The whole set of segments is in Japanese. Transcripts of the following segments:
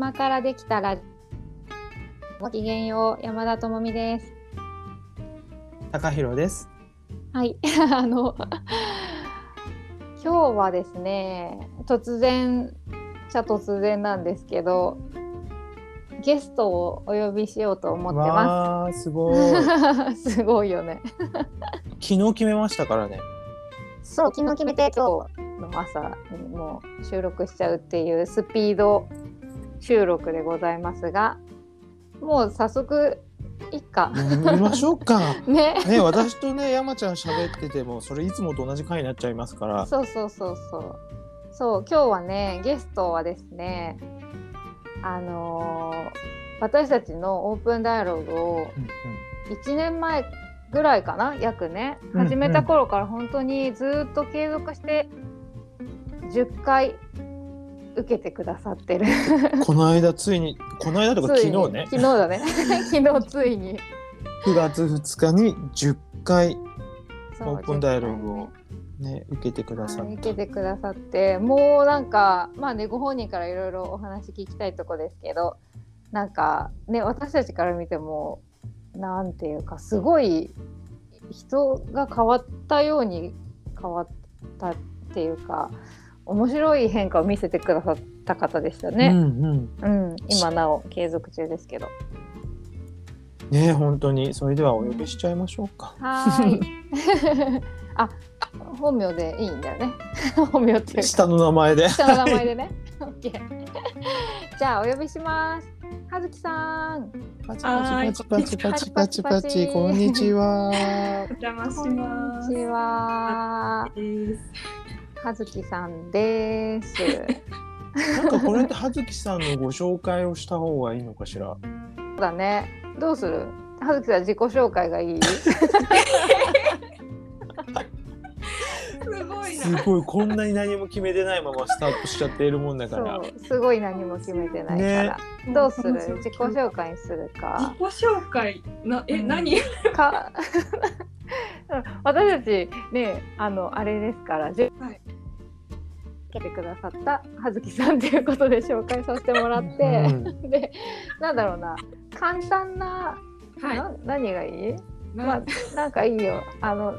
間からできたらごきげんよう山田智美です高弘です。はい あの今日はですね突然じゃ突然なんですけどゲストをお呼びしようと思ってまわあ、すごい。す すごいよね昨日決めましたからね。そう昨日決めて今日の朝にもう収録しちゃうっていうスピード収録でございますがもう早速いっか見ましょうか。ね。ね、私とね、山ちゃん喋ってても、それいつもと同じ回になっちゃいますから。そうそうそうそう。そう今日はねゲストはですねあのー私たちのオープンダイアログをうん1年前ぐらいかな約ね始めた頃から本当にずっと継続して10回受けてくださってる。うんこの間ついに、この間とか昨日ね、昨日だね。昨日ついに。9月2日に10回オープンダイアログ10を回ね。ね、受けてくださはいった。受けてくださってもうなんかまあねご本人からいろいろお話聞きたいとこですけどなんかね私たちから見てもなんていうかすごい人が変わったように変わったっていうか面白い変化を見せてくださった方でしたうんね。うん。うん、今なお継続中ですけど。ね、本当に、それではお呼びしちゃいましょうか。はーい。あ、本名でいいんだよね。本名って。下の名前で。下の名前でね。オッケー。じゃあお呼びします。はずきさん。パチパチパチパチパチパチ、こんにちは。お邪魔しこんます。にちは。です。はずきさんです。なんかこれって葉月さんのご紹介をした方がいいのかしら？そうだね。どうする？はずきさん自己紹介がいい？すごいすな。ごいこんなに何も決めてないままスタートしちゃっているもんだかそら。う、すごい何も決めてないから。どうする？自己紹介にするか？自己紹介なえ、うん何？か 私たちねあのあれですからぜはい受けてくださった葉月さんということで紹介させてもらって、うん。でなんだろうな簡単な、はい。な何がいい？まなあなんかいいよ。あの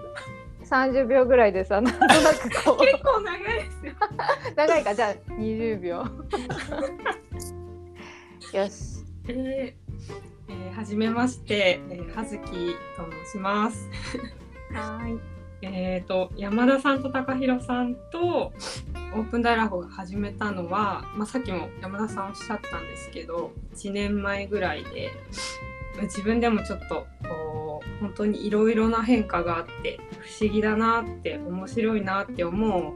30秒ぐらいでさなんとなくこう。結構長いですよ。長いか？じゃあ20秒 よし。えーえー、はじめまして、えー、はずきと申します。はいえっ、と山田さんと高弘さんとオープンダイラフが始めたのは、まあ、さっきも山田さんおっしゃったんですけど1年前ぐらいで自分でもちょっとこう本当にいろいろな変化があって不思議だなって面白いなって思う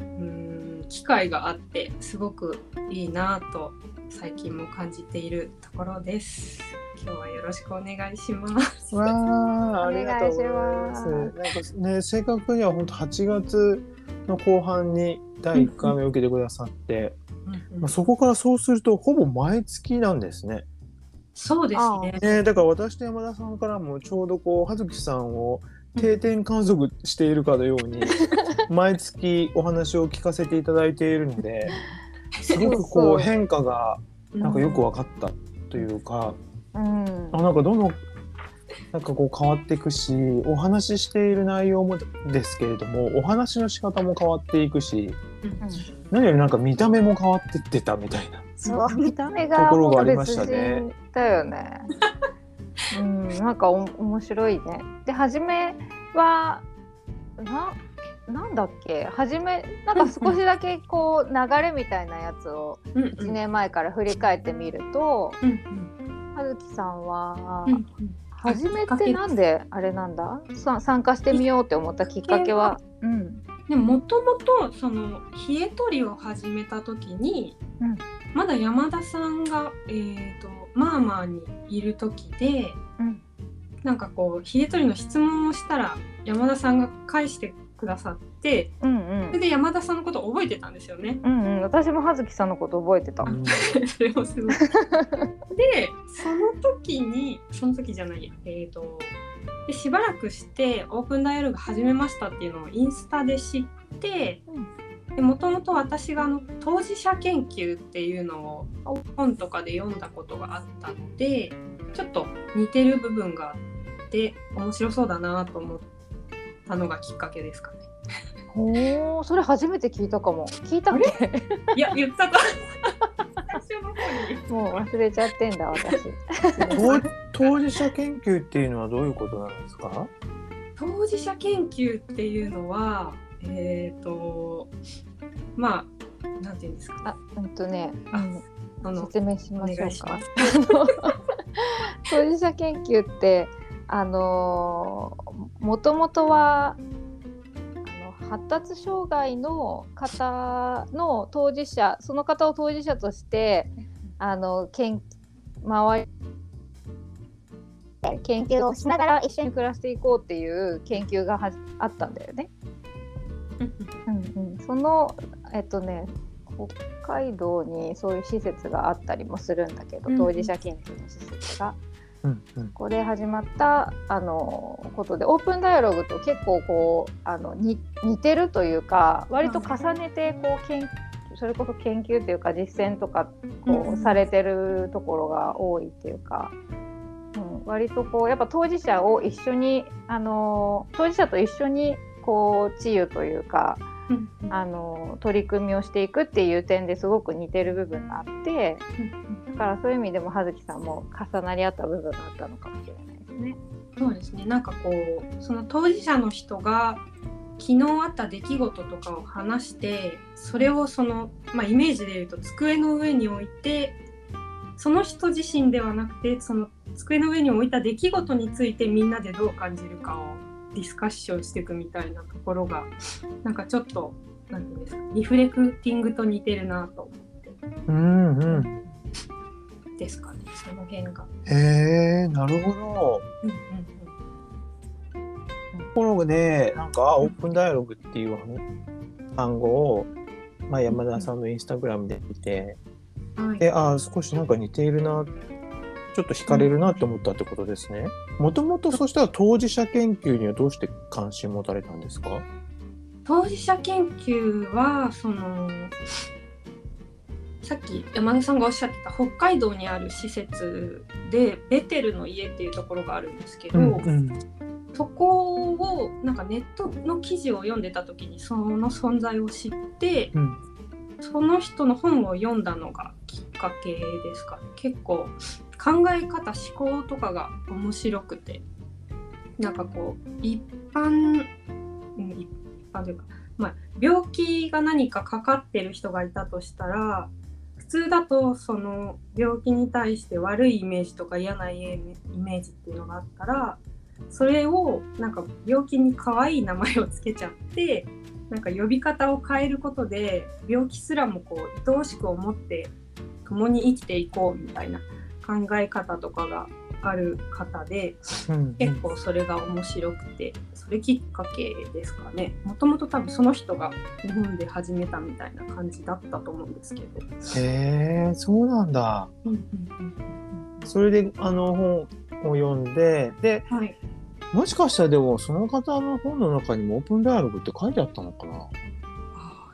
うん機会があってすごくいいなと最近も感じているところです。今日はよろしくお願いします。わあ、ありがとうございます。なんかね、正確には本当8月の後半に第1回目を受けてくださって、まあ、そこからそうするとほぼ毎月なんですね。そうですね。ね、だから私と山田さんからもちょうどこう葉月さんを定点観測しているかのように 毎月お話を聞かせていただいているのですごくこう変化がなんかよく分かったというか、うん。あなんかどんどんなんかこう変わっていくしお話ししている内容もですけれどもお話の仕方も変わっていくしうん。何よりなんか見た目も変わってってたみたいな。そう見た目がところがありましたね。だよね。うん、なんかお面白いね。で初めはななんだっけ？初めなんか少しだけこう流れみたいなやつをうん1年前から振り返ってみると、うんうん葉月さんは、うん初めってなんであれなんだ？さ参加してみようって思ったきっかけは？うん。でももともとその冷え取りを始めた時に、うん。まだ山田さんが、えー、とマーマーにいる時でうん。なんかこう冷え取りの質問をしたら山田さんが返してくださってうんうんそれで山田さんのことを覚えてたんですよね。うんうん、私も葉月さんのこと覚えてた。うん それもすごい。でその時にその時じゃないやえっ、とでしばらくしてオープンダイアログ始めましたっていうのをインスタで知って、もともと私があの当事者研究っていうのを本とかで読んだことがあったのでちょっと似てる部分があって面白そうだなと思ったのがきっかけですかね。おお、それ初めて聞いたかも。聞いたっけ？いや言ったと最初の方に。もう忘れちゃってんだ私。当当事者研究っていうのはどういうことなんですか？当事者研究っていうのはえっ、とまあなんていうんですか？あ、うんとね、あうんあの説明しおましょうか。当事者研究ってあのもともとは発達障害の方の当事者その方を当事者としてあの研周り研究をしながら一緒に暮らしていこうっていう研究がはじあったんだよね。うんうん、そのえっとね北海道にそういう施設があったりもするんだけど、当事者研究の施設が。うんうんここで始まったあのことでオープンダイアログと結構こうあのに似てるというか割と重ねてこう研それこそ研究というか実践とかこうされてるところが多いっていうか、うん、割とこうやっぱ当事者を一緒にあの当事者と一緒にこう治癒というかうんあの取り組みをしていくっていう点ですごく似てる部分があってだからそういう意味でも葉月さんも重なり合った部分があったのかもしれないですね。そうですね。なんかこうその当事者の人が昨日あった出来事とかを話してそれをその、まあ、イメージで言うと机の上に置いてその人自身ではなくてその机の上に置いた出来事についてみんなでどう感じるかをディスカッションしていくみたいなところがなんかちょっとなんていうんですかリフレクティングと似てるなと思ってうんうんですかねその辺が。へえなるほど。うんうんところでなんかオープンダイアログっていう単語を、まあ、山田さんのインスタグラムで見て、うんはいでああ少しなんか似ているなちょっと惹かれるなって思ったってことですね。もともとそしたら当事者研究にはどうして関心持たれたんですか？当事者研究はそのさっき山田さんがおっしゃってた北海道にある施設でベテルの家っていうところがあるんですけど、ん。そこをなんかネットの記事を読んでた時にその存在を知ってうん。その人の本を読んだのがきっかけですかね。結構考え方思考とかが面白くてなんかこう一般、うん、一般というか、まあ、病気が何かかかってる人がいたとしたら普通だとその病気に対して悪いイメージとか嫌なイメージっていうのがあったらそれをなんか病気に可愛い名前をつけちゃってなんか呼び方を変えることで病気すらもこう愛おしく思って共に生きていこうみたいな考え方とかがある方でうん結構それが面白くてそれきっかけですかね。もともと多分その人が日本で始めたみたいな感じだったと思うんですけど。へえそうなんだ。それであの本を読んでではい、もしかしたらでもその方の本の中にもオープンダイアログって書いてあったのかな。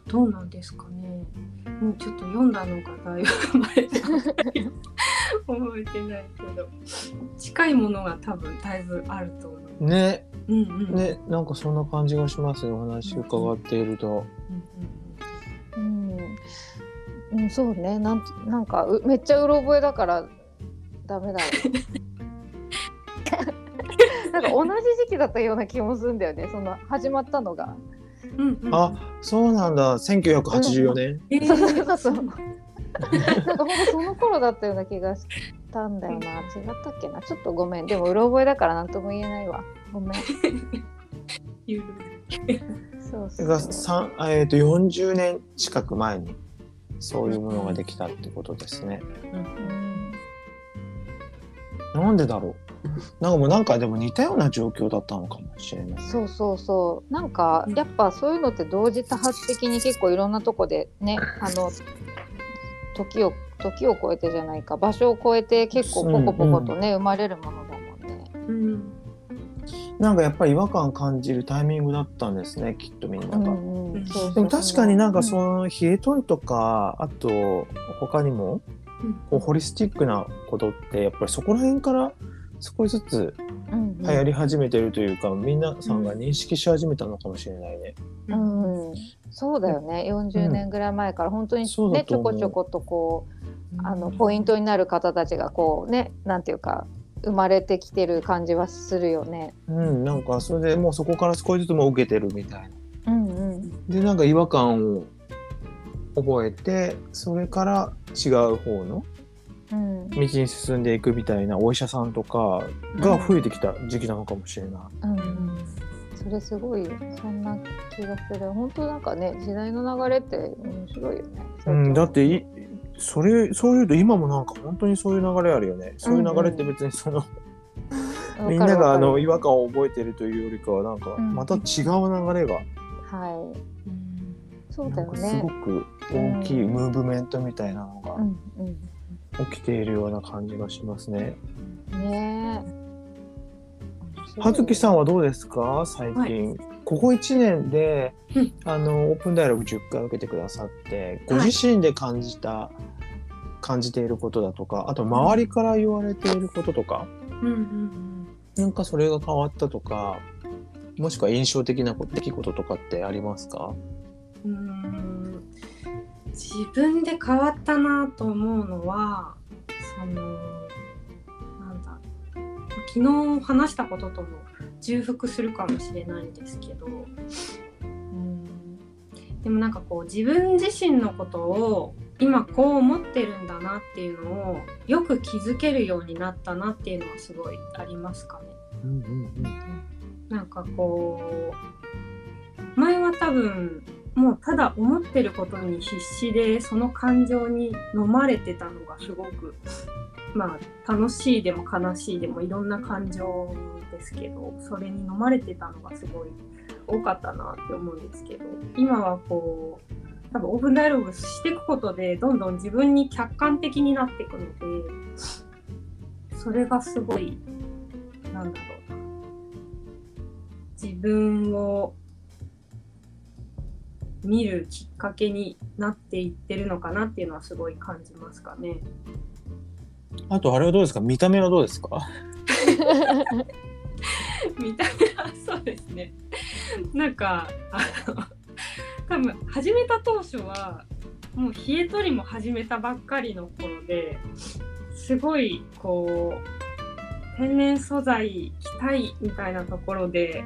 どうなんですかね。もうちょっと読んだのがだいぶ前で 覚えてないけど。近いものが多分だいぶあると思う。ね。うんうん。ねなんかそんな感じがしますねお話伺っていると。うんうんうん、うん、そうね。なんなんかうめっちゃうろ覚えだからダメだよ。なんか同じ時期だったような気もするんだよね。その始まったのが。うんうん。うんあそうなんだ。1984年。えー。そうそうそう なんかほんとその頃だったような気がしたんだよな。違ったっけな？ちょっとごめん。でもうろ覚えだから何とも言えないわ。ごめん。そうそうえー、と40年近く前にそういうものができたってことですね。うんなんでだろう？なんかもうなんかでも似たような状況だったのかもしれない。そうそうそう。なんかうんやっぱそういうのって同時多発的に結構いろんなとこでねあの時を時を超えてじゃないか場所を超えて結構ポコポコとね、生まれるものだもんね。うんなんかやっぱり違和感感じるタイミングだったんですねきっとみんなが。うんうんそうそうそうでも確かになんかそうんの冷え取りとかあと他にもこうホリスティックなことってやっぱりそこら辺から少しずつうん流行り始めてるというか、皆さんが認識し始めたのかもしれないね。ううん。ん、そうだよね。40年ぐらい前から本当にねちょこちょことこうあのポイントになる方たちがこうねなんていうか生まれてきてる感じはするよね。うん、なんかそれでもうそこから少しずつもう受けてるみたいな。うんうん。でなんか違和感を覚えてそれから違う方のうん道に進んでいくみたいなお医者さんとかが増えてきた時期なのかもしれない。うんうん。それすごいそんな気がする。本当なんかね時代の流れって面白いよね。うん、だっていそれそういうと今もなんか本当にそういう流れあるよね。そういう流れって別にその、みんながあの違和感を覚えてるというよりかはなんかうん。また違う流れがはい。そうだよなんかすごね。く大きいムーブメントみたいなのがうん起きているような感じがしますね。うん、ねえ。葉月さんはどうですか？最近、ここ1年で、うん。あのオープンダイアログ10回受けてくださってごはい。自身で感じた、感じていることだとかあと周りから言われていることとか、うんうんなんかそれが変わったとかもしくは印象的な出来事とかってありますか？うんうん自分で変わったなと思うのはそのなんだ昨日話したこととも重複するかもしれないんですけどうんでもなんかこう自分自身のことを今こう思ってるんだなっていうのをよく気づけるようになったなっていうのはすごいありますかね。うんうんなんかこう前は多分もうただ思ってることに必死でその感情に飲まれてたのがすごくまあ楽しいでも悲しいでもいろんな感情ですけどそれに飲まれてたのがすごい多かったなって思うんですけど今はこう多分オープンダイアログしていくことでどんどん自分に客観的になっていくのでそれがすごいなんだろうな。自分を見るきっかけになっていってるのかなっていうのはすごい感じますかね。あとあれはどうですか？見た目はどうですか？見た目はそうですね。なんかあの多分始めた当初はもう冷え取りも始めたばっかりの頃ですごいこう天然素材着たいみたいなところで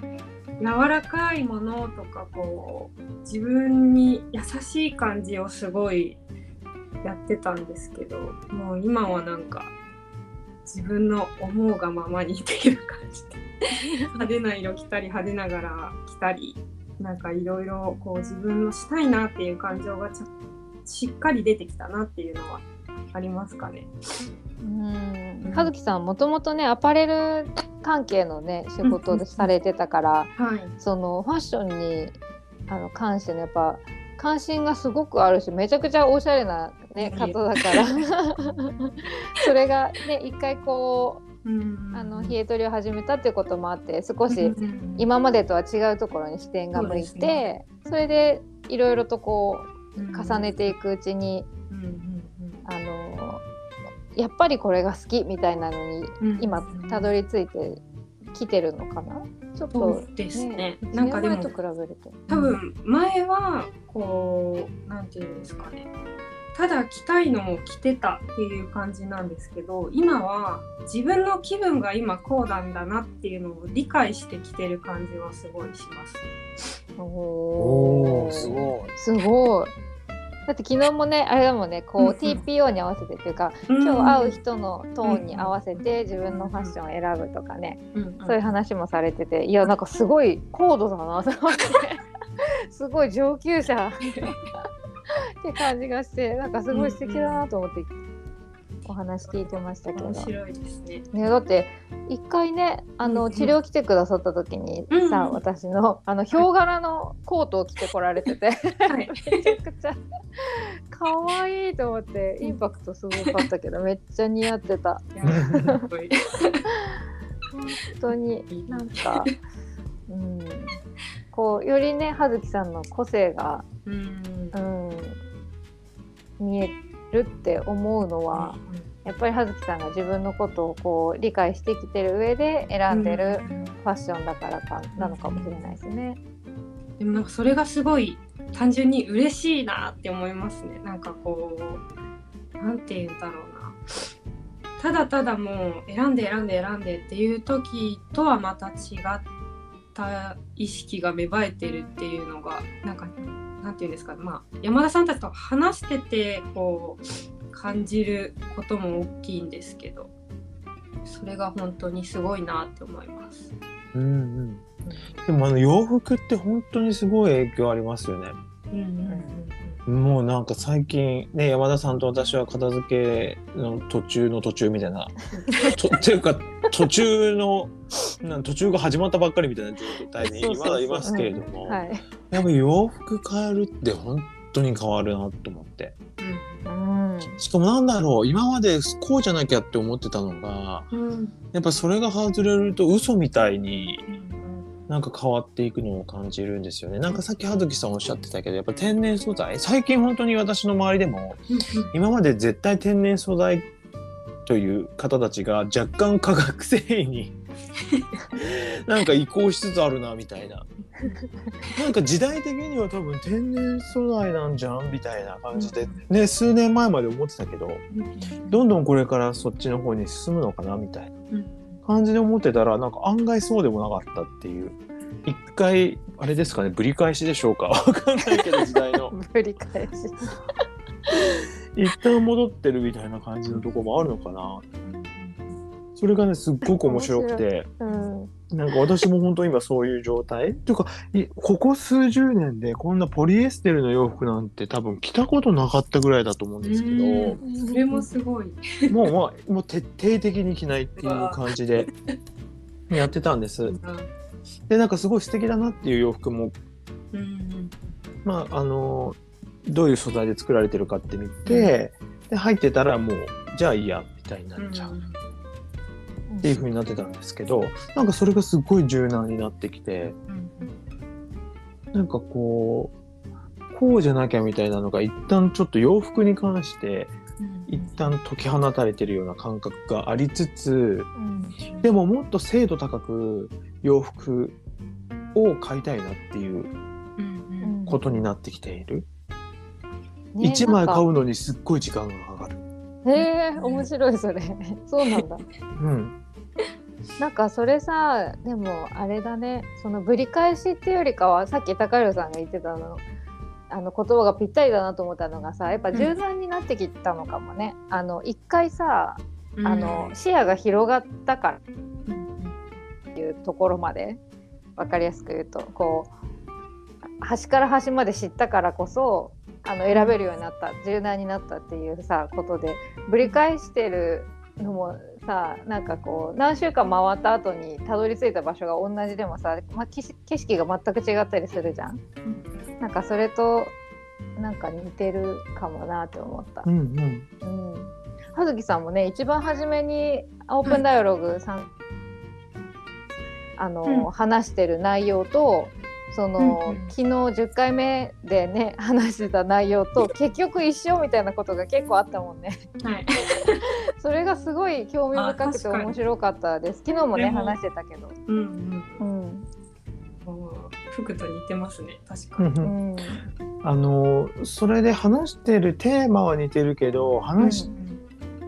柔らかいものとかこう自分に優しい感じをすごいやってたんですけどもう今はなんか自分の思うがままにっていう感じで 派手な色着たり派手な柄着たりなんかいろいろこう自分のしたいなっていう感情がしっかり出てきたなっていうのはありますかね。うん葉月さんもともとねアパレル関係のね仕事でされてたから、はい、そのファッションにあの関してのやっぱ関心がすごくあるしめちゃくちゃおしゃれな、ね、方だから。それがね一回こううん。あの冷え取りを始めたっていうこともあって少しうん今までとは違うところに視点が向いてね。それでいろいろとこううん。重ねていくうちに、あのやっぱりこれが好きみたいなのにうん今たどり着いてきてるのかな？ちょっそとうですね。ねなんかでも1年前と比べると多分前はこうなんていうんですかねただ着たいのを着てたっていう感じなんですけど今は自分の気分が今こうなんだなっていうのを理解してきてる感じはすごいします。おおーーすごい。すごいだって昨日もねあれだもんねこう、うんうん。TPO に合わせてっていうか今今日会う人のトーンに合わせて自分のファッションを選ぶとかねそういう話もされてていやなんかすごい高度だなと思って すごい上級者って感じがしてなんかすごい素敵だなと思ってお話聞いてましたけど。面白いですね。ね、だって一回ねあの治療来てくださった時にうんうんさ、私のあのヒョウ柄のコートを着てこられててはい。めちゃくちゃ可愛いと思ってインパクトすごかったけどめっちゃ似合ってた。本当になんか、うん、こうよりね葉月さんの個性が、うんうん、見えるって思うのは、やっぱり葉月さんが自分のことをこう理解してきてる上で選んでるファッションだからかなのかもしれないですね。でもなんかそれがすごい単純に嬉しいなって思いますね。なんかこうなんて言うんだろうな。ただただもう選んで選んで選んでっていう時とはまた違った意識が芽生えてるっていうのがなんかなんて言うんですかまあ山田さんたちと話しててこう感じることも大きいんですけどそれが本当にすごいなって思います。うんうん。でもあの洋服って本当にすごい影響ありますよね。うんうんうんもうなんか最近ね山田さんと私は片付けの途中の途中みたいな。とっていうか途中のなん途中が始まったばっかりみたいな状態にそうそうそう。まだいますけれども、はい、やっぱ洋服変えるって本当に変わるなと思って。うん。しかもなんだろう今までこうじゃなきゃって思ってたのがうん。うんやっぱそれが外れると嘘みたいになんか変わっていくのを感じるんですよね。なんかさっき葉月さんおっしゃってたけどやっぱ天然素材。最近本当に私の周りでも今まで絶対天然素材という方たちが若干化学繊維に なんか移行しつつあるなみたいな。なんか時代的には多分天然素材なんじゃんみたいな感じでね数年前まで思ってたけどどんどんこれからそっちの方に進むのかなみたいな感じで思ってたらなんか案外そうでもなかったっていう。一回あれですかねぶり返しでしょうか？わかんないけど時代の。ぶり返し。一旦戻ってるみたいな感じのとこもあるのかなそれがねすっごく面白くて。うん、なんか私も本当今そういう状態。っていうかいここ数十年でこんなポリエステルの洋服なんて多分着たことなかったぐらいだと思うんですけど。それもすごい。もうまあもう徹底的に着ないっていう感じで やってたんです。でなんかすごい素敵だなっていう洋服もうんまああのどういう素材で作られてるかって見て、で入ってたらもうじゃあいいやみたいになっちゃうっていう風になってたんですけどなんかそれがすごい柔軟になってきてなんかこうこうじゃなきゃみたいなのが一旦ちょっと洋服に関して一旦解き放たれてるような感覚がありつつうんでももっと精度高く洋服を買いたいなっていううんことになってきている。ね1枚買うのにすっごい時間がかかる。かへえ面白いそれ。そうなんだ。うん、なんかそれさでもあれだね。そのぶり返しっていうよりかはさっき高弘さんが言ってたのあの言葉がぴったりだなと思ったのがさやっぱ柔軟になってきたのかもね、あの一回さあの視野が広がったからっていうところまで分かりやすく言うとこう端から端まで知ったからこそあの選べるようになった柔軟になったっていうさことでぶり返してるのもさなんかこう何週間回った後にたどり着いた場所が同じでもさ、まあ、景色景色が全く違ったりするじゃん。なんかそれとなんか似てるかもなって思った。うん、うん、うん、葉月さんもね一番初めにオープンダイアログさん、あの、うん話してる内容とその、うんうん昨日10回目でね話してた内容と結局一緒みたいなことが結構あったもんね。はい。それがすごい興味深くて面白かったです。昨日もね話してたけど。うんうん。うん服と似てますね。確うかに。んうんあのそれで話してるテーマは似てるけど話し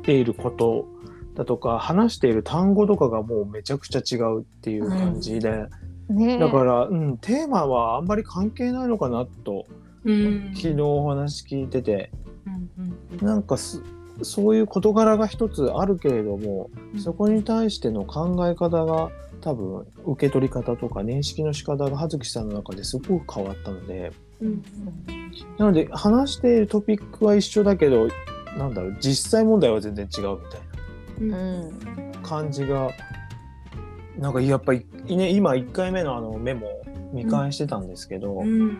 ていることだとか、話している単語とかがもうめちゃくちゃ違うっていう感じで、ねえだから、うん、テーマはあんまり関係ないのかなとうん。昨日お話聞いててうんうんなんかすそういう事柄が一つあるけれども、うん。そこに対しての考え方が多分受け取り方とか認識の仕方が葉月さんの中ですごく変わったので。うんなので話しているトピックは一緒だけどなんだろう実際問題は全然違うみたいうんうん。な感じがなんかやっぱり、ね、今1回目のあのメモ見返してたんですけど、うん。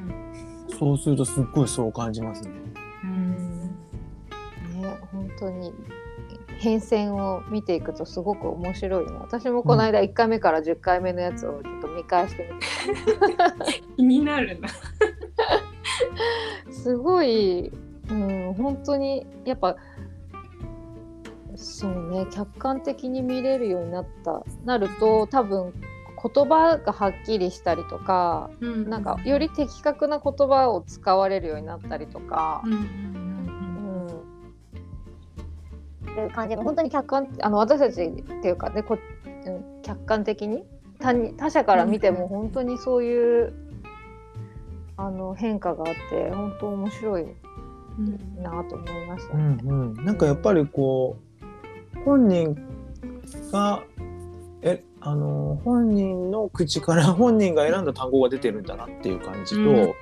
そうするとすっごいそう感じますね。うん。ね本当に変遷を見ていくとすごく面白いね。私もこの間1回目から10回目のやつをちょっと見返してみて、気になるな。すごい、うん、本当にやっぱそうね客観的に見れるようになった。なると多分言葉がはっきりしたりとかうん。なんかより的確な言葉を使われるようになったりとかうんうんうんいう感じで本当に客観あの私たちっていうかねこ、うん、客観的に他に他者から見ても本当にそういうあの変化があって本当面白いうんなと思いましたうね。んうん、なんかやっぱりこう本人がえあの本人の口から本人が選んだ単語が出てるんだなっていう感じと、うん。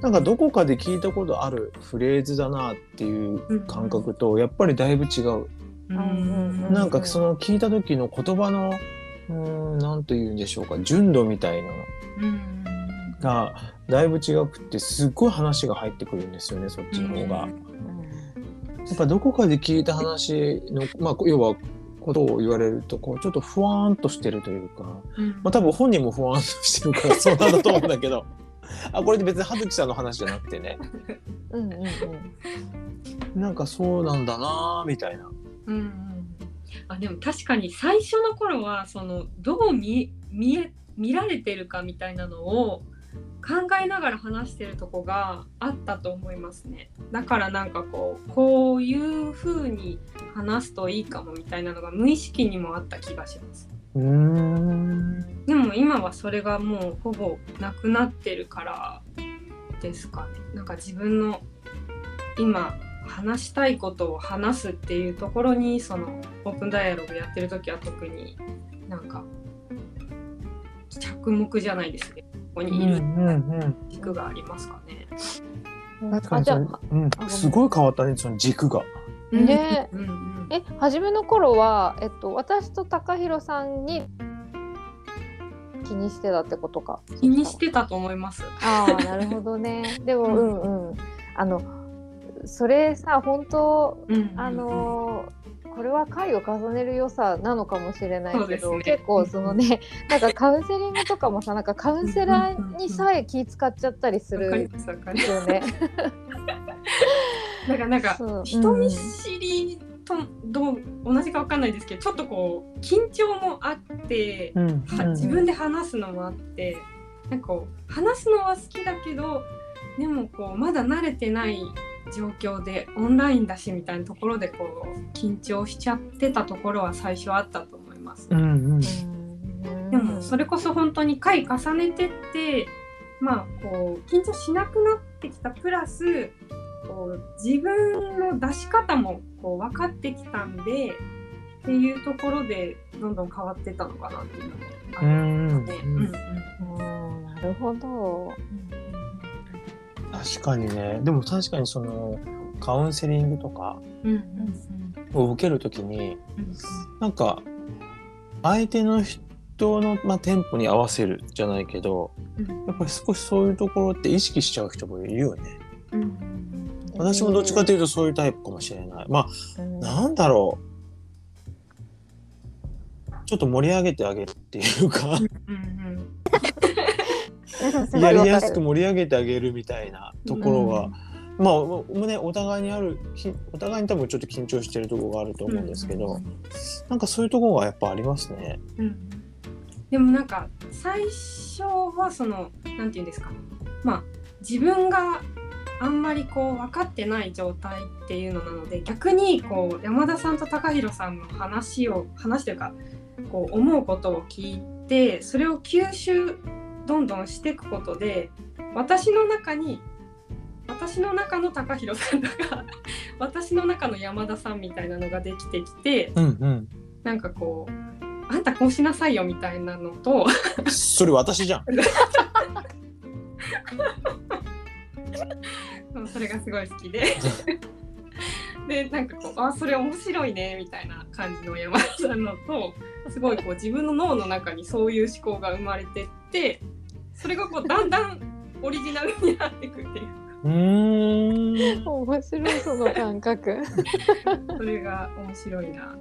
なんかどこかで聞いたことあるフレーズだなっていう感覚とやっぱりだいぶ違う。うん。なんかその聞いた時の言葉のうーんなんと言うんでしょうか純度みたいなのうん。がだいぶ違くってすっごい話が入ってくるんですよねそっちの方が。うん。やっぱどこかで聞いた話の、まあ、要はことを言われるとこうちょっとふわーんとしてるというか、うん。まあ、多分本人もふわーんとしてるからそうなんだと思うんだけど。あこれで別に葉月さんの話じゃなくてね。うんうんうん。なんかそうなんだなーみたいな。うんうん。あでも確かに最初の頃はそのどう見見え見られてるかみたいなのを考えながら話してるとこがあったと思いますね。だからなんかこうこういう風に話すといいかもみたいなのが無意識にもあった気がします。うーん。でも今はそれがもうほぼなくなってるからですかね。なんか自分の今話したいことを話すっていうところにそのオープンダイアログやってる時は特になんか着目じゃないですねここにいるうんうん軸がありますかね。うん確かにそあじゃあのうん、すごい変わったねその軸が。ねえ初めの頃は、えっと、私と高弘さんに気にしてたってことか？気にしてたと思います。ああなるほどね。でもううんんうんあのそれさ本当うんあのーこれは回を重ねる良さなのかもしれないけど、ね。結構そのねなんかカウンセリングとかもさなんかカウンセラーにさえ気使っちゃったりすわかりるますわかりよね。なんかなん。か人見知りとどう同じかわかんないですけどちょっとこう緊張もあって、うん。は自分で話すのもあってなんかこう話すのは好きだけどでもこうまだ慣れてない状況でオンラインだしみたいなところでこう緊張しちゃってたところは最初あったと思います。うんうん。うんでもそれこそ本当に回重ねてってまあこう緊張しなくなってきたプラスこう自分の出し方もこう分かってきたんでっていうところでどんどん変わってたのかなっていうのもあるうんので、うん。うん。うん。なるほど。確かにね。でも確かにそのカウンセリングとかうんうんを受けるときにうんなんか相手の人の、まあ、テンポに合わせるじゃないけどうん。やっぱり少しそういうところって意識しちゃう人もいるよね。うんうん。私もどっちかというとそういうタイプかもしれない。まあうん。なんだろう。ちょっと盛り上げてあげるっていうかやりやすく盛り上げてあげるみたいなところは、まあもうねお互いにあるきお互いに多分ちょっと緊張してるところがあると思うんですけど、なんかそういうところがやっぱありますね。うん。でもなんか最初はそのなんて言うんですか。まあ自分があんまりこう分かってない状態っていうのなので逆にこう山田さんと高弘さんの話を話というかこう思うことを聞いてそれを吸収どんどんしていくことで私の中に私の中の高弘さんとか 私の中の山田さんみたいなのができてきてうんうん。なんかこうあんたこうしなさいよみたいなのとそれ私じゃん。う んそれがすごい好きででなんかこうあそれ面白いねみたいな感じの山田さんのとすごいこう自分の脳の中にそういう思考が生まれてってそれがこうだんだんオリジナルになっていくっていう。かうーん。面白いその感覚。それが面白いな。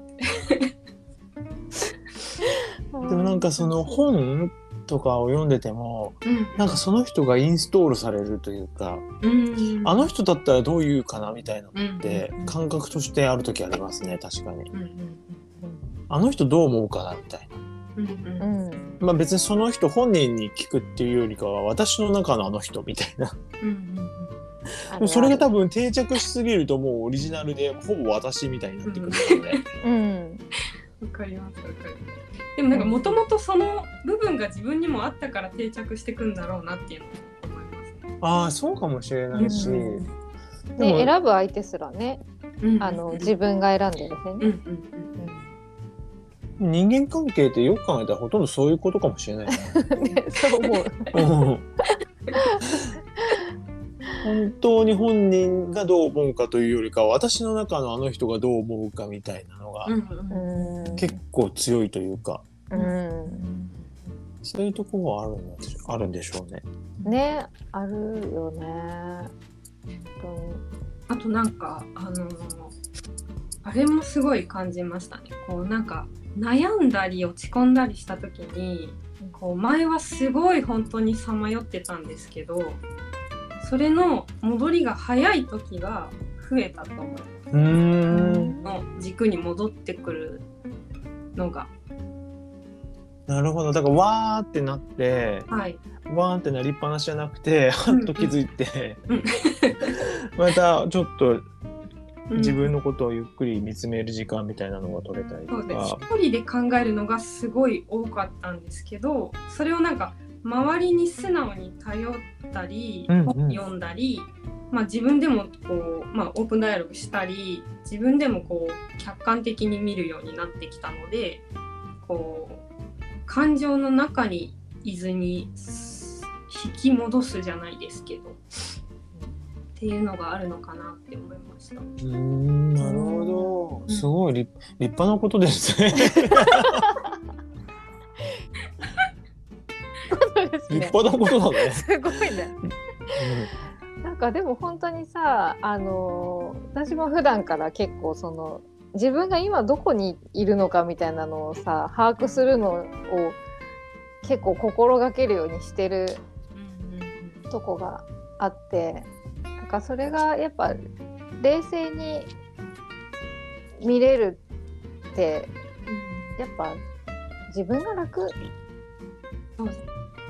でもなんかその本とかを読んでてもうん。なんかその人がインストールされるというかうん。あの人だったらどう言うかなみたいなのうんってうん。感覚としてある時ありますね確かに。うんうん。あの人どう思うかなみたいな。うん。ううん。んまあ別にその人本人に聞くっていうよりかは私の中のあの人みたいな。うんそれが多分分定着しすぎるともうオリジナルでほぼ私みたいになってくるので。うん。わかりますわかりますでもなんかもともとその部分が自分にもあったから定着してくんだろうなっていうのを思いますね。ああそうかもしれないし。うんでねも選ぶ相手すらねうんあの自分が選んでるうんうね、ん人間関係ってよく考えたらほとんどそういうことかもしれないな。ね。そう思う。うん。本当に本人がどう思うかというよりかは私の中のあの人がどう思うかみたいなのが結構強いというか。うん。そういうところはあるんでしょあるんでしょうね。ねあるよね。本あとなんかあのーあれもすごい感じましたね。こうなんか悩んだり落ち込んだりした時にこう前はすごい本当にさまよってたんですけどそれの戻りが早い時が増えたと思う。うーん。の軸に戻ってくるのが。なるほど。だからわーってなってはい。わーってなりっぱなしじゃなくてはっと気づいて。うん。またちょっとうん自分のことをゆっくり見つめる時間みたいなのが取れたりとそうです。か。一人で考えるのがすごい多かったんですけどそれをなんか周りに素直に頼ったり、うんうん。本読んだり、まあ、自分でもこう、まあ、オープンダイアログしたり自分でもこう客観的に見るようになってきたのでこう感情の中にいずに引き戻すじゃないですけどっていうのがあるのかなって思いました。うーんなるほど。すごい立立派なことですね。当ですね立派なことだね。すごいねなんかでも本当にさあの私も普段から結構その自分が今どこにいるのかみたいなのをさ把握するのを結構心がけるようにしてるとこがあってなんかそれがやっぱ冷静に見れるってやっぱ自分が楽。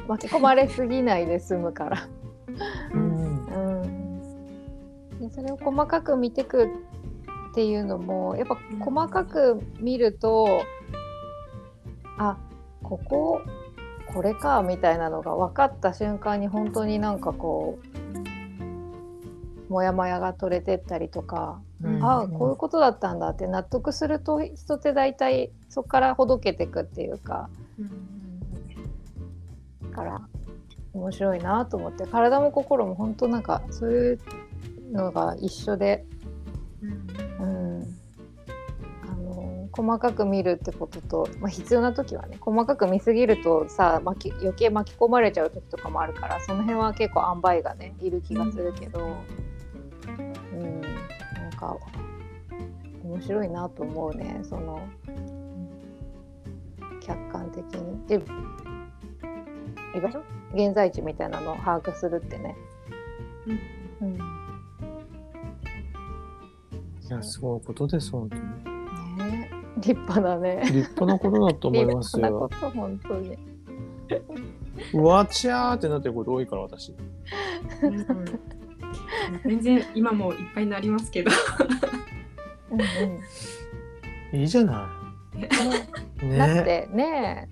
巻き込まれすぎないで済むから。うん。うん、でそれを細かく見てくっていうのもやっぱ細かく見るとあこここれかみたいなのが分かった瞬間に本当になんかこうモヤモヤが取れてったりとか、うん。ああこういうことだったんだって納得すると人って大体そこからほどけてくっていうかだから面白いなと思って体も心も本当なんかそういうのが一緒で、うん、あの細かく見るってことと、まあ、必要な時はね細かく見すぎるとさ巻き余計巻き込まれちゃう時とかもあるからその辺は結構塩梅がねいる気がするけど、うんか面白いなと思うねその客観的に。で居場所現在地みたいなのを把握するってね。うんいやすごいことです本当に。ね立派だね。立派なことだと思い立ますよ。派なこと本当に。うわちゃーってなってること多いから私。うん全然今もいっぱいになりますけどうんうんいいじゃなねい。ね。なってね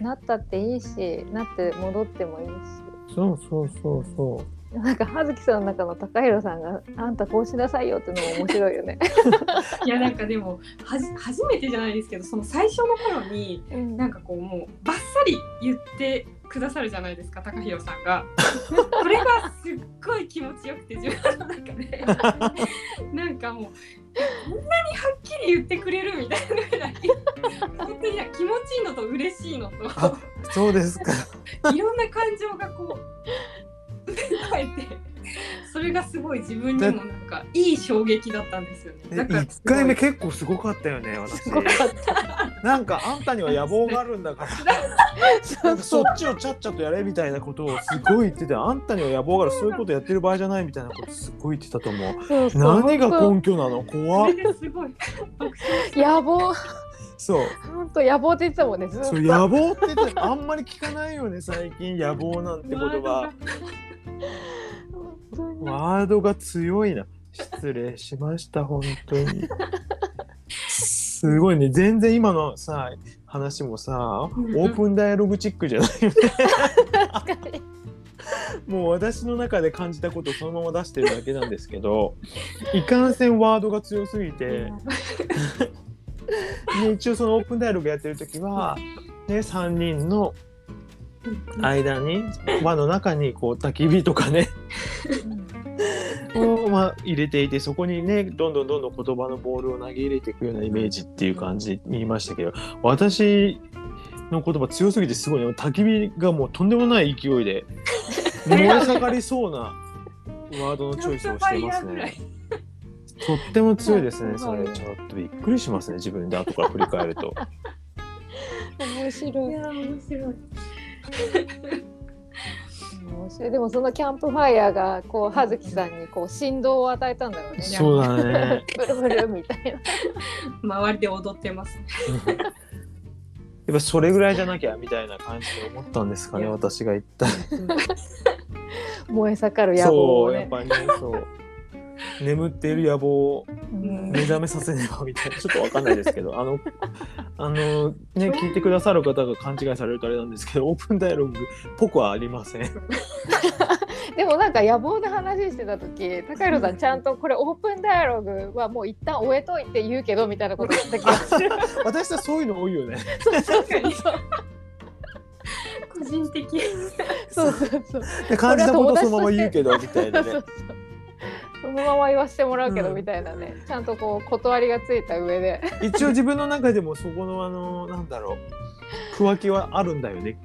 なったっていいしなって戻ってもいいし。そうそうそうそなんか葉月さんの中の高弘さんが「あんたこうしなさいよ」ってのも面白いよね。いやなんかでもはじ初めてじゃないですけどその最初の頃にうんなんかこうもうバッサリ言ってくださるじゃないですか高弘さんが。それがすっごい気持ちよくて自分の中で なんかもうこんなにはっきり言ってくれるみたいなぐらい本当に気持ちいいのと嬉しいのと。そうですか。いろんな感情がこう芽生えてそれれがすごい自分にもなんかいい衝撃だったんですよね。だから1回目結構すごかったよね私。すごかった。なんかあんたには野望があるんだから。そっちをちゃっちゃとやれみたいなことをすごい言っててあんたには野望があるそういうことやってる場合じゃないみたいなことすごい言ってたと思う。そうそう。何が根拠なの？怖っ。野望そう。本当野望って言ってたもんねずっと。そう野望って言ってあんまり聞かないよね最近野望なんて言葉。ワードが強いな。失礼しました本当に。すごいね。全然今のさ話もさオープンダイアログチックじゃないよね。もう私の中で感じたことをそのまま出してるだけなんですけどいかんせんワードが強すぎてで一応そのオープンダイアログやってる時は、ね、3人の間に輪の中にこう焚き火とかねを、まあ、入れていてそこにねどんどんどんどん言葉のボールを投げ入れていくようなイメージっていう感じに言いましたけど私の言葉強すぎてすごいね焚き火がもうとんでもない勢いで 燃え盛りそうなワードのチョイスをしてますね。とっても強いですね。それちょっとびっくりしますね。自分で後から振り返ると。面白いいや面白い。面白いでもそのキャンプファイヤーがこう葉月さんにこう振動を与えたんだろうねそうだね。ブルブルみたいな周りで踊ってます。やっぱそれぐらいじゃなきゃみたいな感じで思ったんですかね。私が言った。燃え盛る野望そう、やっぱりね、そう。眠っている野望をうん目覚めさせねばみたいなちょっとわかんないですけどあのあのね聞いてくださる方が勘違いされるとあれなんですけどオープンダイアログっぽくはありません。でもなんか野望で話してた時高弘さんちゃんとこれオープンダイアログはもう一旦終えといて言うけどみたいなこと言った気がする 私はそういうの多いよね。確かに個人的。そうそうそうで感じたことそのまま言うけどみたいなねそう。そうそのまま言わせてもらうけどうん。みたいなね、ちゃんとこう断りがついた上で。一応自分の中でもそこのあのなんだろう。区分けはあるんだよね。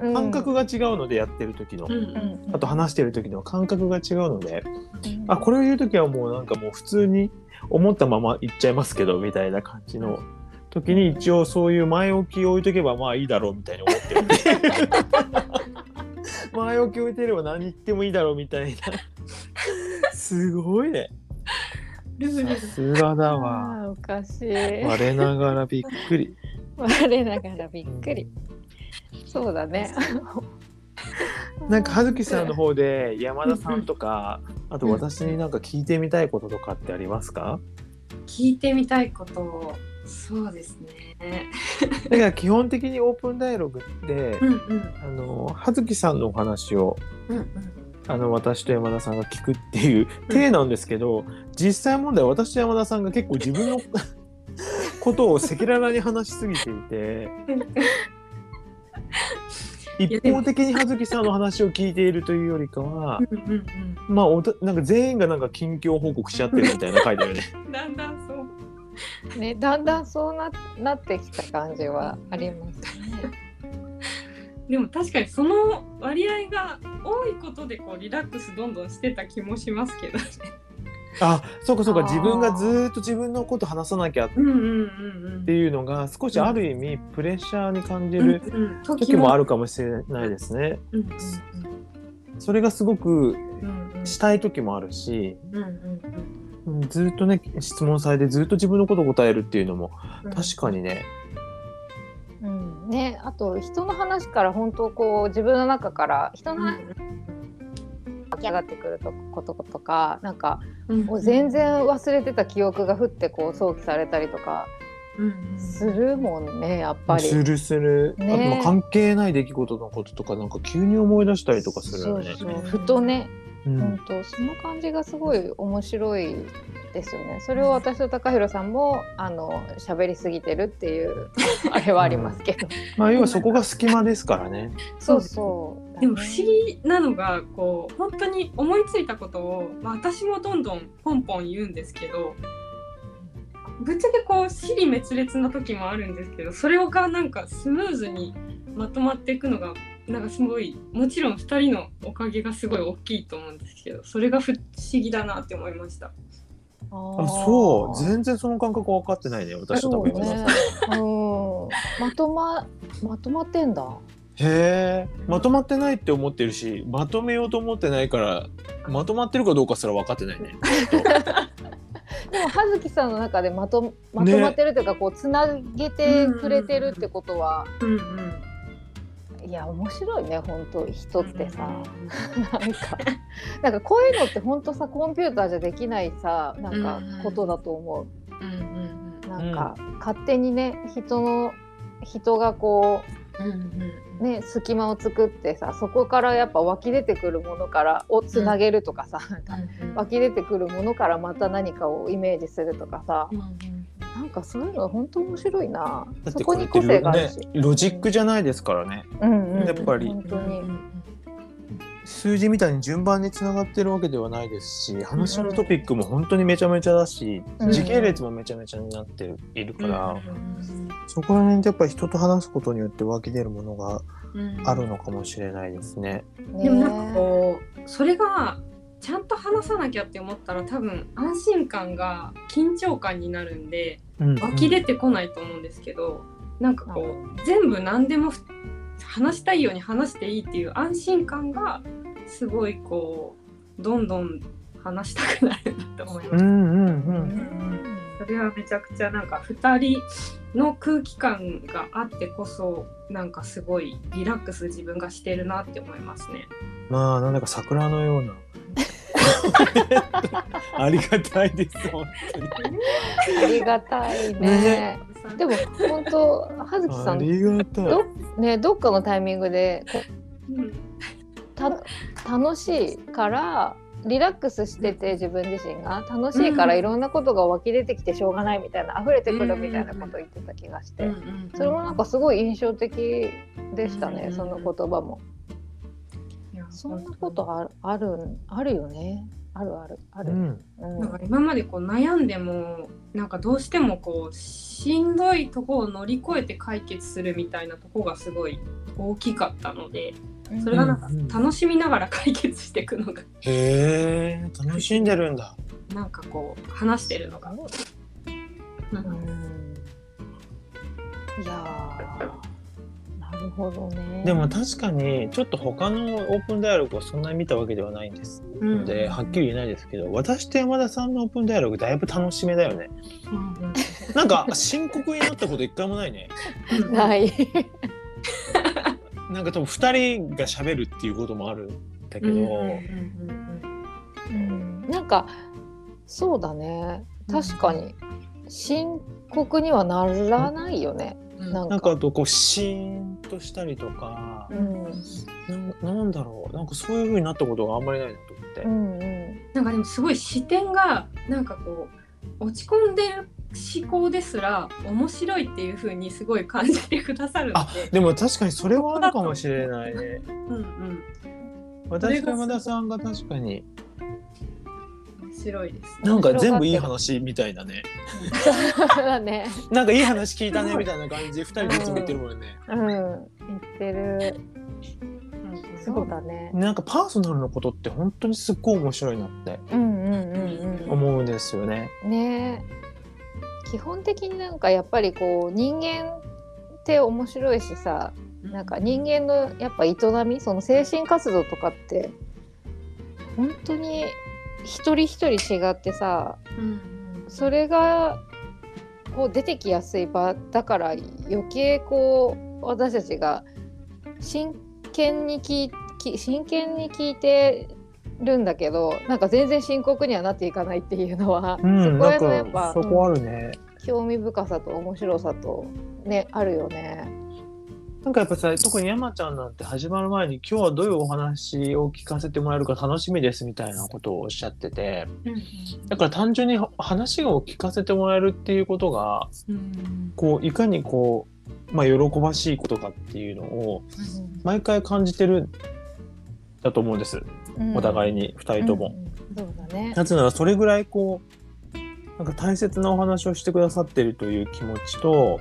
感覚が違うのでやってる時の。うんうん。あと話してる時の感覚が違うので、うん。あこれを言う時はもうなんかもう普通に思ったまま言っちゃいますけどみたいな感じの。時に一応そういう前置きを置いとけばまあいいだろうみたいに思ってるんで。前置き置いてれば何言ってもいいだろうみたいなすごいね。さすがだわ。あーおかしい。我ながらびっくり。我ながらびっくり。そうだね。なんか葉月さんの方で山田さんとかあと私になんか聞いてみたいこととかってありますか？聞いてみたいことそうですね。だから基本的にオープンダイアログってうんうん。あの葉月さんのお話をうんうん。あの私と山田さんが聞くっていう体なんですけど、実際問題私と山田さんが結構自分の ことを赤裸々に話しすぎていて一方的に葉月さんの話を聞いているというよりかは。まあおたなんか全員がなんか近況報告しちゃってるみたいな回だよね。だんだんそう。ねだんだんそうななってきた感じはありますねでも確かにその割合が多いことでこうリラックスどんどんしてた気もしますけどね。あそうかそうか自分がずーっと自分のこと話さなきゃっ。ていうのが少しある意味プレッシャーに感じる時もあるかもしれないですね。それがすごくしたい時もあるし、ずっとね質問されてずっと自分のことを答えるっていうのもうん確かにね、うんねあと人の話から本当こう自分の中から人の話湧き上がってくるとこととかなんかうん。もう全然忘れてた記憶が降ってこう想起されたりとかするもんねやっぱり。するする、ね。あとまあ関係ない出来事のこととかなんか急に思い出したりとかするよね。そうそう。ふとねうん本当その感じがすごい面白いですよね。それを私と高弘さんもあの喋りすぎてるっていう あれはありますけど。まあ要はそこが隙間ですからね。そうそう。でも不思議なのがこう本当に思いついたことを、まあ、私もどんどんポンポン言うんですけどぶっちゃけこう尻滅裂な時もあるんですけどそれがなんかスムーズにまとまっていくのがなんかすごいもちろん2人のおかげがすごい大きいと思うんですけどそれが不思議だなって思いました。あそう。全然その感覚分かってないね私と多分そうね、うん、まとままとまってんだ。へえ。まとまってないって思ってるしまとめようと思ってないからまとまってるかどうかすら分かってないね。でも葉月さんの中でまとまとまってるというか、こうつなげてくれてるってことは、うんうんいや面白いね本当人ってさ、なんか なんかこういうのって本当さコンピューターじゃできないさなんかことだと思う。うんうんなんか、勝手にね人の人がこうんうんうね隙間を作ってさそこからやっぱ湧き出てくるものからをつなげるとかさ、うん湧き出てくるものからまた何かをイメージするとかさ。うんうんなんかそういうの本当面白いな。だっそこに個性があるし、ロジックじゃないですからね。うんうん、やっぱり。本当に、数字みたいに順番につながってるわけではないですし話のトピックも本当にめちゃめちゃだし、うん時系列もめちゃめちゃになってるいるから、うんそこら辺でやっぱり人と話すことによって湧き出るものがうんあるのかもしれないですね。ね。でもなんかこうそれがちゃんと話さなきゃって思ったら多分安心感が緊張感になるんでうん湧き出てこないと思うんですけど、なんかこう全部何でもふ話したいように話していいっていう安心感がすごいこうどんどん話したくなるなと思いました。うんうんううん。んそれはめちゃくちゃなんか2人の空気感があってこそなんかすごいリラックス自分がしてるなって思いますね。まあなんだか桜のような。ありがたいです本当に。ありがたいね。ね。でも本当葉月さんありがたい。どねどっかのタイミングでうん。た楽しいからリラックスしてて自分自身が楽しいからうん。いろんなことが湧き出てきてしょうがないみたいな溢れてくるみたいなことを言ってた気がして、それもなんかすごい印象的でしたね、うんその言葉も。いやそんなことあるあるあるよね。あるあるある。うん。うん。なんか今までこう悩んでもなんかどうしてもこうしんどいとこを乗り越えて解決するみたいなとこがすごい大きかったのでそれがなんかうんうん楽しみながら解決していくのがへえ楽しんでるんだ。なんかこう話してるのが。うんいやーなるほどね。でも確かにちょっと他のオープンダイアログをそんなに見たわけではないんですので、はっきり言えないですけど私と山田さんのオープンダイアログだいぶ楽しめだよねうんうんなんか深刻になったこと一回もないねうん ない。なんか多分2人が喋るっていうこともあるんだけど、うんうんうんうんなんかそうだね。確かに。深刻にはならないよね。うん。なんなんかあとこうシーンとしたりとかう、ん。なんなんだろう。なんかそういう風になったことがあんまりないなと思って、うんうん。なんかでもすごい視点がなんかこう落ち込んでる思考ですら面白いっていう風にすごい感じてくださるのあで、でも確かにそれはあるかもしれないねうんうん、私と山田さんが確かに面白いです。なんか全部いい話みたいなねだね。なんかいい話聞いたねみたいな感じで2人でいつも言ってるもんね、うん言ってる。そうだね。なんかパーソナルのことって本当にすっごい面白いなってうんうんうん思うんですよね。うん。ね基本的になんかやっぱりこう人間って面白いしさなんか人間のやっぱ営みその精神活動とかって本当に一人一人違ってさうんそれがこう出てきやすい場だから余計こう私たちが真剣に聞いき真剣に聞いてるんだけどなんか全然深刻にはなっていかないっていうのは、うん、そこへなんのやっぱかそこあるね。興味深さと面白さとねあるよね。なんかやっぱさ特に山ちゃんなんて始まる前に今日はどういうお話を聞かせてもらえるか楽しみですみたいなことをおっしゃっててうんだから単純に話を聞かせてもらえるっていうことがうんこういかにこう、まあ、喜ばしいことかっていうのを毎回感じてるんだと思うんです、お互いにに2人とも。そうだね。なぜならそれぐらいこうなんか大切なお話をしてくださってるという気持ちと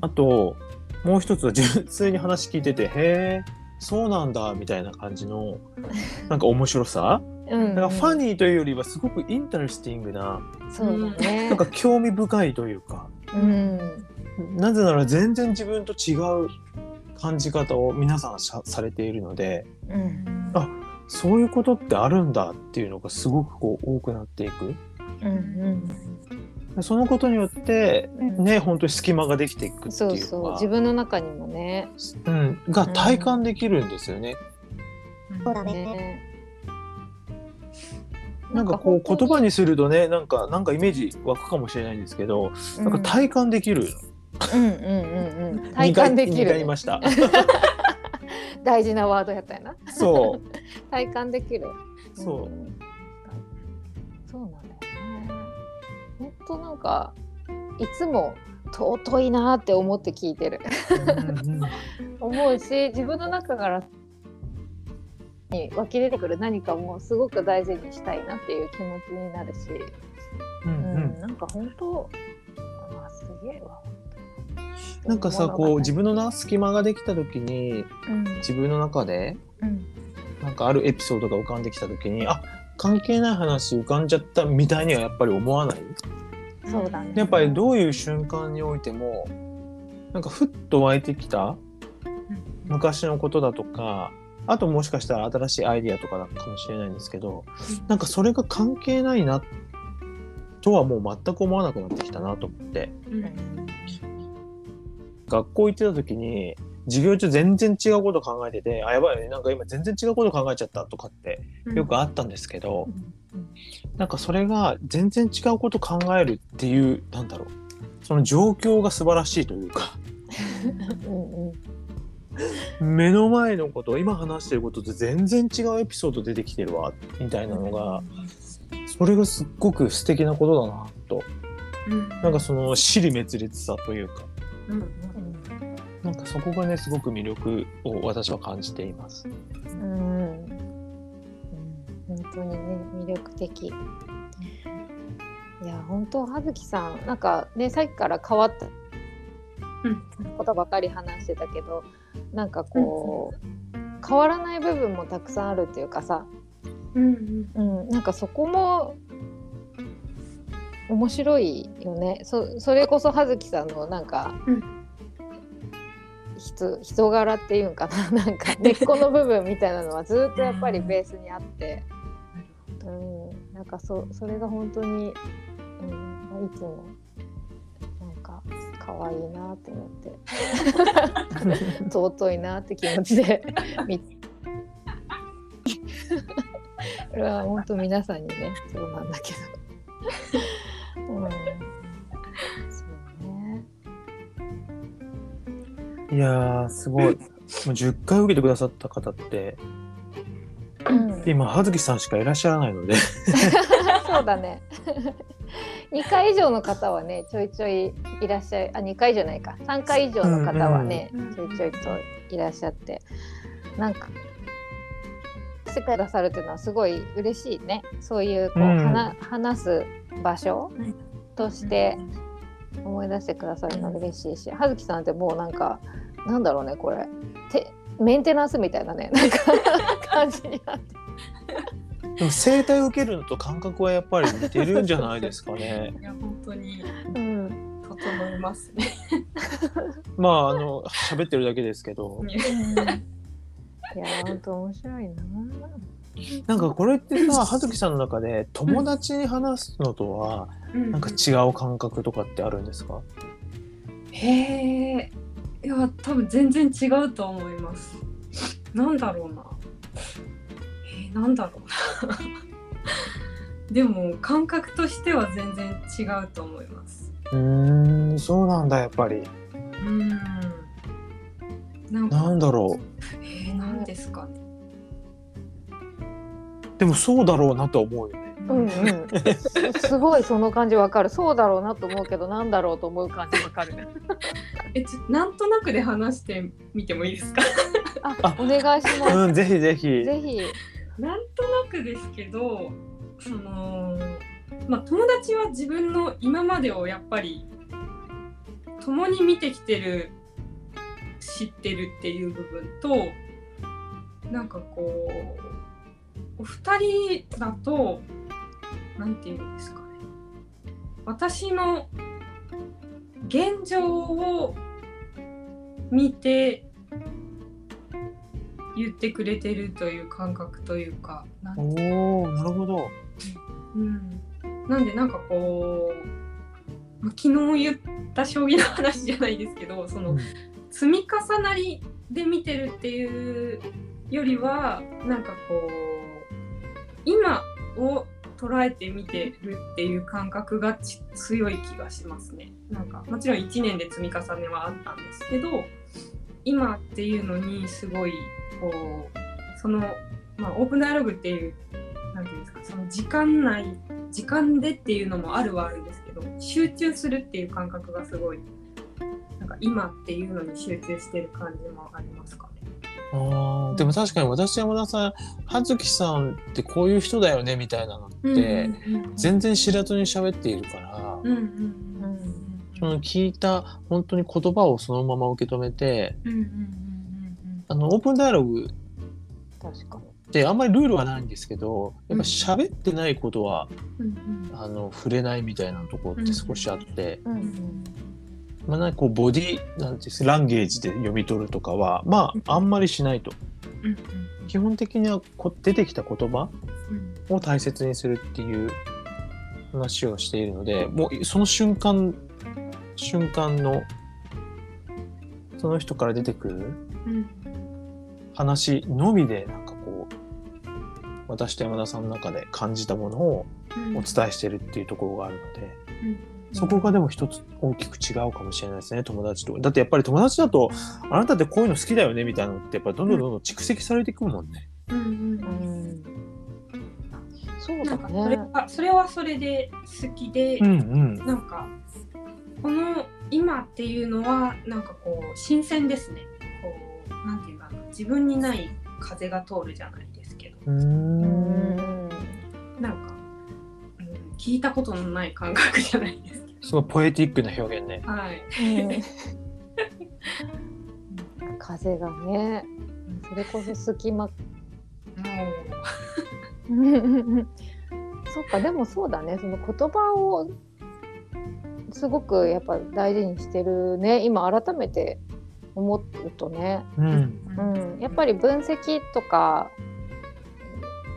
あともう一つは純粋に話聞いててへえそうなんだみたいな感じの なんか面白さ。うん。だから funny というよりはすごく interesting なそうだね。なんか興味深いというかうん。なぜなら全然自分と違う感じ方を皆さんさされているのでうん。あそういうことってあるんだっていうのがすごくこう多くなっていくうんそのことによってうん。ね本当に隙間ができていくってそうそう。自分の中にもね。うん、が体感できるんですよね。そうだね。なんかこう言葉にするとねなんかなんかイメージ湧くかもしれないんですけど、なんか体感できる。うんうんうんうん。体感できる。ました。大事なワードやったよな。そう。体感できる。そん。そうなんだとなんかいつも尊いなって思って聞いてる。思うし自分の中からに湧き出てくる何かもすごく大事にしたいなっていう気持ちになるし、ううん。うんなんか本当あすげえわ。なんかさこう自分のな隙間ができた時にうん。自分の中でうん。なんかあるエピソードが浮かんできた時にあ関係ない話浮かんじゃったみたいにはやっぱり思わない？そうだね。やっぱりどういう瞬間においてもなんかふっと湧いてきた昔のことだとかあともしかしたら新しいアイディアとかだかもしれないんですけどなんかそれが関係ないなとはもう全く思わなくなってきたなと思って。学校行ってた時に授業中全然違うこと考えててあやばいねなんか今全然違うこと考えちゃったとかってよくあったんですけど、なんかそれが全然違うこと考えるっていうなんだろう。その状況が素晴らしいというか。目の前のこと今話してることと全然違うエピソード出てきてるわみたいなのがそれがすっごく素敵なことだなと。なんかその尻滅裂さというか。うんなんかそこがねすごく魅力を私は感じています。うん。うん。本当に。ね魅力的。いや本当葉月さんなんかねさっきから変わったことばかり話してたけどなんかこう、変わらない部分もたくさんあるっていうかさ、うんうん、なんかそこも面白いよね。そそれこそ葉月さんのなんか、うん。人人柄っていうんかな。なんか根っこの部分みたいなのはずっとやっぱりベースにあって、うん、なんかそそれが本当に、うん、いつもなんか可愛いなって思って 尊いなって気持ちで 見これは本当皆さんにねそうなんだけど。うん、そうね。いやーすごいもう10回受けてくださった方ってうん、今葉月さんしかいらっしゃらないので。そうだね。2回以上の方はねちょいちょいいらっしゃいあ2回じゃないか。3回以上の方はね、うんうん。ちょいちょいといらっしゃって。なんかしてくださるっていうのはすごい嬉しいね。そういうこう、うん。話話す場所として思い出してくださるの嬉しいし。葉月さんってもうなんかなんだろうねこれ。てメンテナンスみたいなねなんか感じになって。でも生態を受けるのと感覚はやっぱり似てるんじゃないですかね。いや本当に。うん。整いますね。まああの喋ってるだけですけど。いやー本当面白いな。なんかこれってさ葉月さんの中で友達に話すのとはなんか違う感覚とかってあるんですか？へえいや多分全然違うと思います。なんだろうな。えー、なんだろうな。でも感覚としては全然違うと思います。うーんそうなんだやっぱりうん。なんかなんだろえー、なんですかね。うでもそうだろうなと思うよね。うんうん。すすごいその感じわかる。そうだろうなと思うけどなんだろうと思う感じわかる。えちょなんとなくで話してみてもいいですか？ああお願いします。うんぜひぜひ。ぜひ。なんとなくですけどそのまあ友達は自分の今までをやっぱり共に見てきてる知ってるっていう部分となんかこうお二人だと何て言うんですかね。私の現状を見て言ってくれてるという感覚というかなおおなるほど。うん、なんでなんかこう、まあ、昨日言った将棋の話じゃないですけどその、うん。積み重なりで見てるっていうよりはなんかこう今を捉えて見てるっていう感覚が強い気がしますね。なんかもちろん1年で積み重ねはあったんですけど今っていうのにすごいこうその、まあ、オープンダイアログっていうなんていうんですかその時間内時間でっていうのもあるはあるんですけど集中するっていう感覚がすごいなんか今っていうのに集中してる感じもありますか？あーでも確かに私山田さん葉月さんってこういう人だよねみたいなのって、全然知らずに喋っているから、うんうんうん。その聞いた本当に言葉をそのまま受け止めてあのオープンダイアログ。ってあんまりルールはないんですけどやっぱ喋ってないことは、うんうん。あの触れないみたいなところって少しあって、うんうんまあ、なんかこうボディなんてランゲージで読み取るとかはまああんまりしないと。うんうん。基本的にはこ出てきた言葉うん。を大切にするっていう話をしているのでもうその瞬間瞬間のその人から出てくるうん話のみでなんかこう私と山田さんの中で感じたものをうん。お伝えしてるっていうところがあるので、うんそこがでも一つ大きく違うかもしれないですね友達と。だってやっぱり友達だとあなたってこういうの好きだよねみたいなのってやっぱどんどんどんどん蓄積されていくもんね。うんうんうんそうだなんかそれね。はそれはそれで好きで、うんうん。なんかこの今っていうのはなんかこう新鮮ですねこうなんていうかな自分にない風が通るじゃないですけどうんんなんか、うん、聞いたことのない感覚じゃないですけすごいポエティックな表現ね。どはい。うん。風がね、それこそ隙間。も そっかでもそうだね。その言葉をすごくやっぱ大事にしてるね。今改めて思うとね、うん。うん、やっぱり分析とか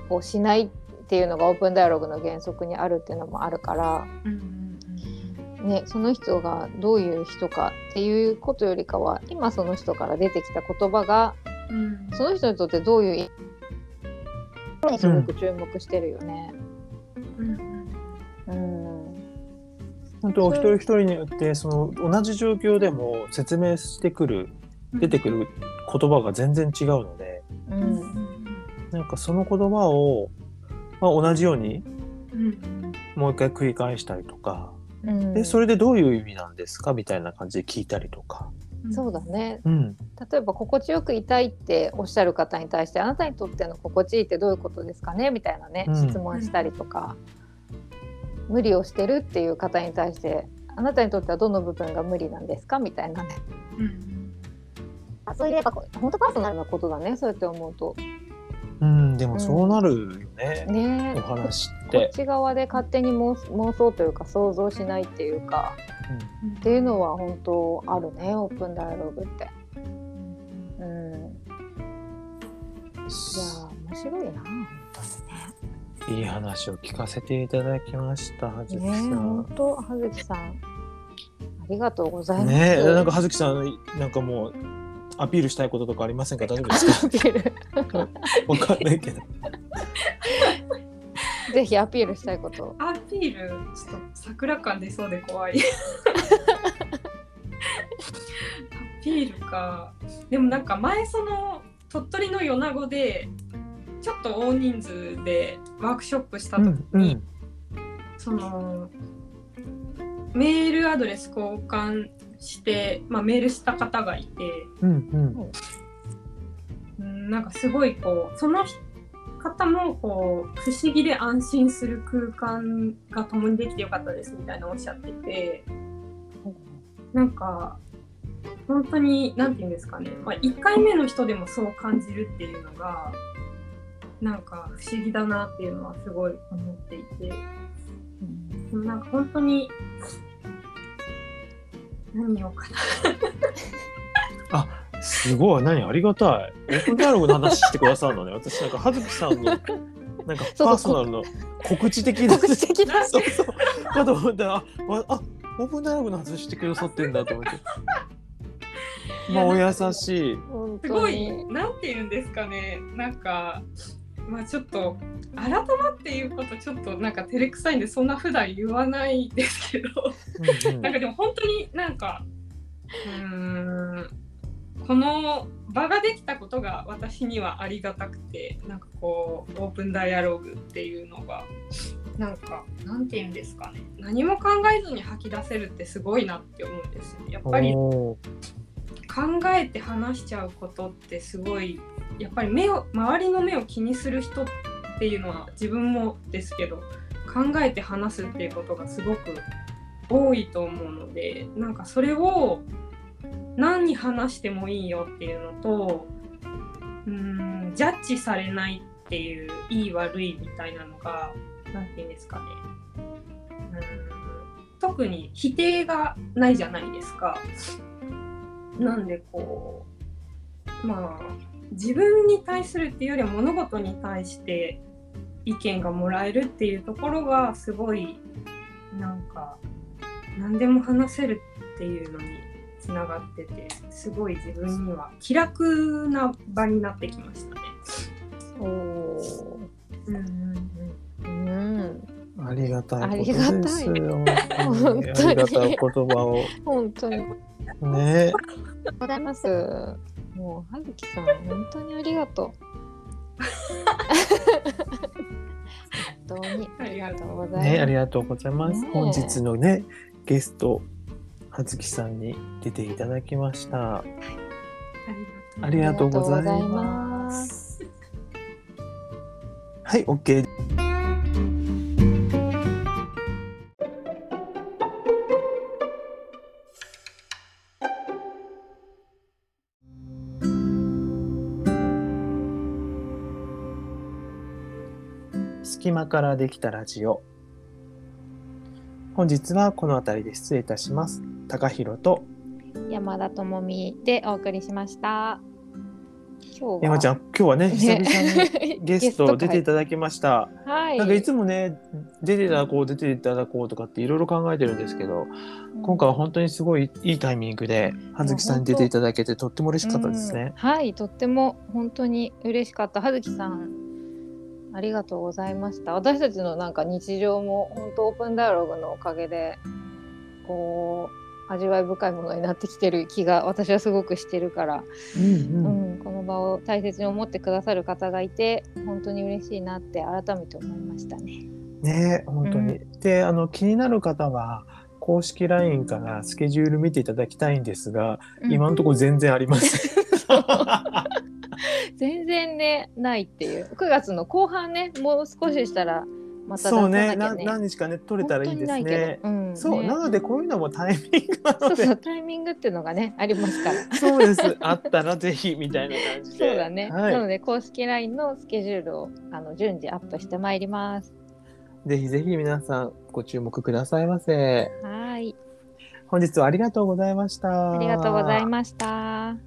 をしないっていうのがオープンダイアログの原則にあるっていうのもあるから、うんうんね、その人がどういう人かっていうことよりかは今その人から出てきた言葉がうん。うんその人にとってどういう意味にすごく注目してるよね。うんうん。本当お一人一人によってその同じ状況でも説明してくるうん。出てくる言葉が全然違うのでううん。なんかその言葉を、まあ、同じようにうん。もう一回繰り返したりとかうん。でそれでどういう意味なんですかみたいな感じで聞いたりとか。うん。そうだね。うん。例えば心地よくいたいっておっしゃる方に対してあなたにとっての心地いいってどういうことですかねみたいなね、うん。質問したりとか無理をしてるっていう方に対してあなたにとってはどの部分が無理なんですかみたいなね。うん。あそれでやっぱ本当パーソナルなことだねそうやって思うとうん、でもそうなるよね、ねお話っ。こってち側で勝手に妄妄想というか想像しないっていうかうんっていうのは本当あるねオープンダイアログって。うん、いやー面白いな本当にね。いい話を聞かせていただきました、はずきさ本ん。当葉月さん、ありがとうございます。ねえ、なんかはずきさん、なんかもう。アピールしたいこととかありませんか、大丈夫ですか？アピール。わかんないけど。ぜひアピールしたいこと。アピール？ちょっと桜感出そうで怖い。アピールか。でもなんか前その鳥取の米子でちょっと大人数でワークショップした時に、うん、そのメールアドレス交換して、まあ、メールした方がいて。うん、うん、うんなんかすごいこうその方もこう不思議で安心する空間が共にできてよかったですみたいなおっしゃってて。なんか本当に何て言うんですかね、まあ、1回目の人でもそう感じるっていうのがなんか不思議だなっていうのはすごい思っていて、うん、なんか本当に何言おうかな。あすごい何ありがたい。オープンダイアログの話してくださるのね。私なんか葉月さんのなんかパーソナルの告知的な告知的なそうそうかと思ったらああオープンダイアログの話してくださってんだと思って。まあお優しい。すごいなんて言うんですかねなんかまあちょっと改まっていうことちょっとなんか照れくさいんでそんな普段言わないですけど。うん、なんかでも本当になんかうんこの場ができたことが私にはありがたくてなんかこうオープンダイアログっていうのがなんかなんて言うんですかね。何も考えずに吐き出せるってすごいなって思うんですよやっぱり考えて話しちゃうことってすごいやっぱり目を周りの目を気にする人っていうのは自分もですけど考えて話すっていうことがすごく多いと思うのでなんかそれを何に話してもいいよっていうのとうんジャッジされないっていういい悪いみたいなのが何て言うんですかねうん特に否定がないじゃないですか。なんでこうまあ自分に対するっていうよりは物事に対して意見がもらえるっていうところがすごいなんか何でも話せるっていうのにつながっててすごい自分には気楽な場になってきましたね。おうんうんうん。ありがたいことですよ。ありがたい言葉を。本当に。ね。ございます。もう、はずきさん、本当にありがとう。本当にありがとうございます。ね、ありがとうございます。ね、本日のね、ゲスト、はずきさんに出ていただきました。はい、ありがとうございます。はい、OK。隙間からできたラジオ。本日はこの辺りで失礼いたします。高弘と山田智美でお送りしました。今日山ちゃん、今日はね、久々にゲスト 出ていただきました。はい。なんかいつもね、出ていただこう、出ていただこうとかっていろいろ考えてるんですけど、うん、今回は本当にすごいいいタイミングで、葉月さんに出ていただけてとっても嬉しかったですね。はい、とっても本当に嬉しかった。葉月さんありがとうございました。私たちのなんか日常も本当オープンダイアログのおかげでこう味わい深いものになってきてる気が私はすごくしてるから、うん、うんうん、この場を大切に思ってくださる方がいて本当に嬉しいなって改めて思いましたね。ね本当に、うん、であの気になる方は公式 LINE からスケジュール見ていただきたいんですが、今のところ全然ありません。全然ねないっていう9月の後半ねもう少ししたらまた、ね、そうね何日かね取れたらいいですね。うん、そう、ね、なのでこういうのもタイミングなのでそうタイミングっていうのがねありますから。そうですあったらぜひみたいな感じで。そうだね、はい、なので公式 LINE のスケジュールをあの順次アップしてまいります。ぜひぜひ皆さんご注目くださいませ。はい。本日はありがとうございました。ありがとうございました。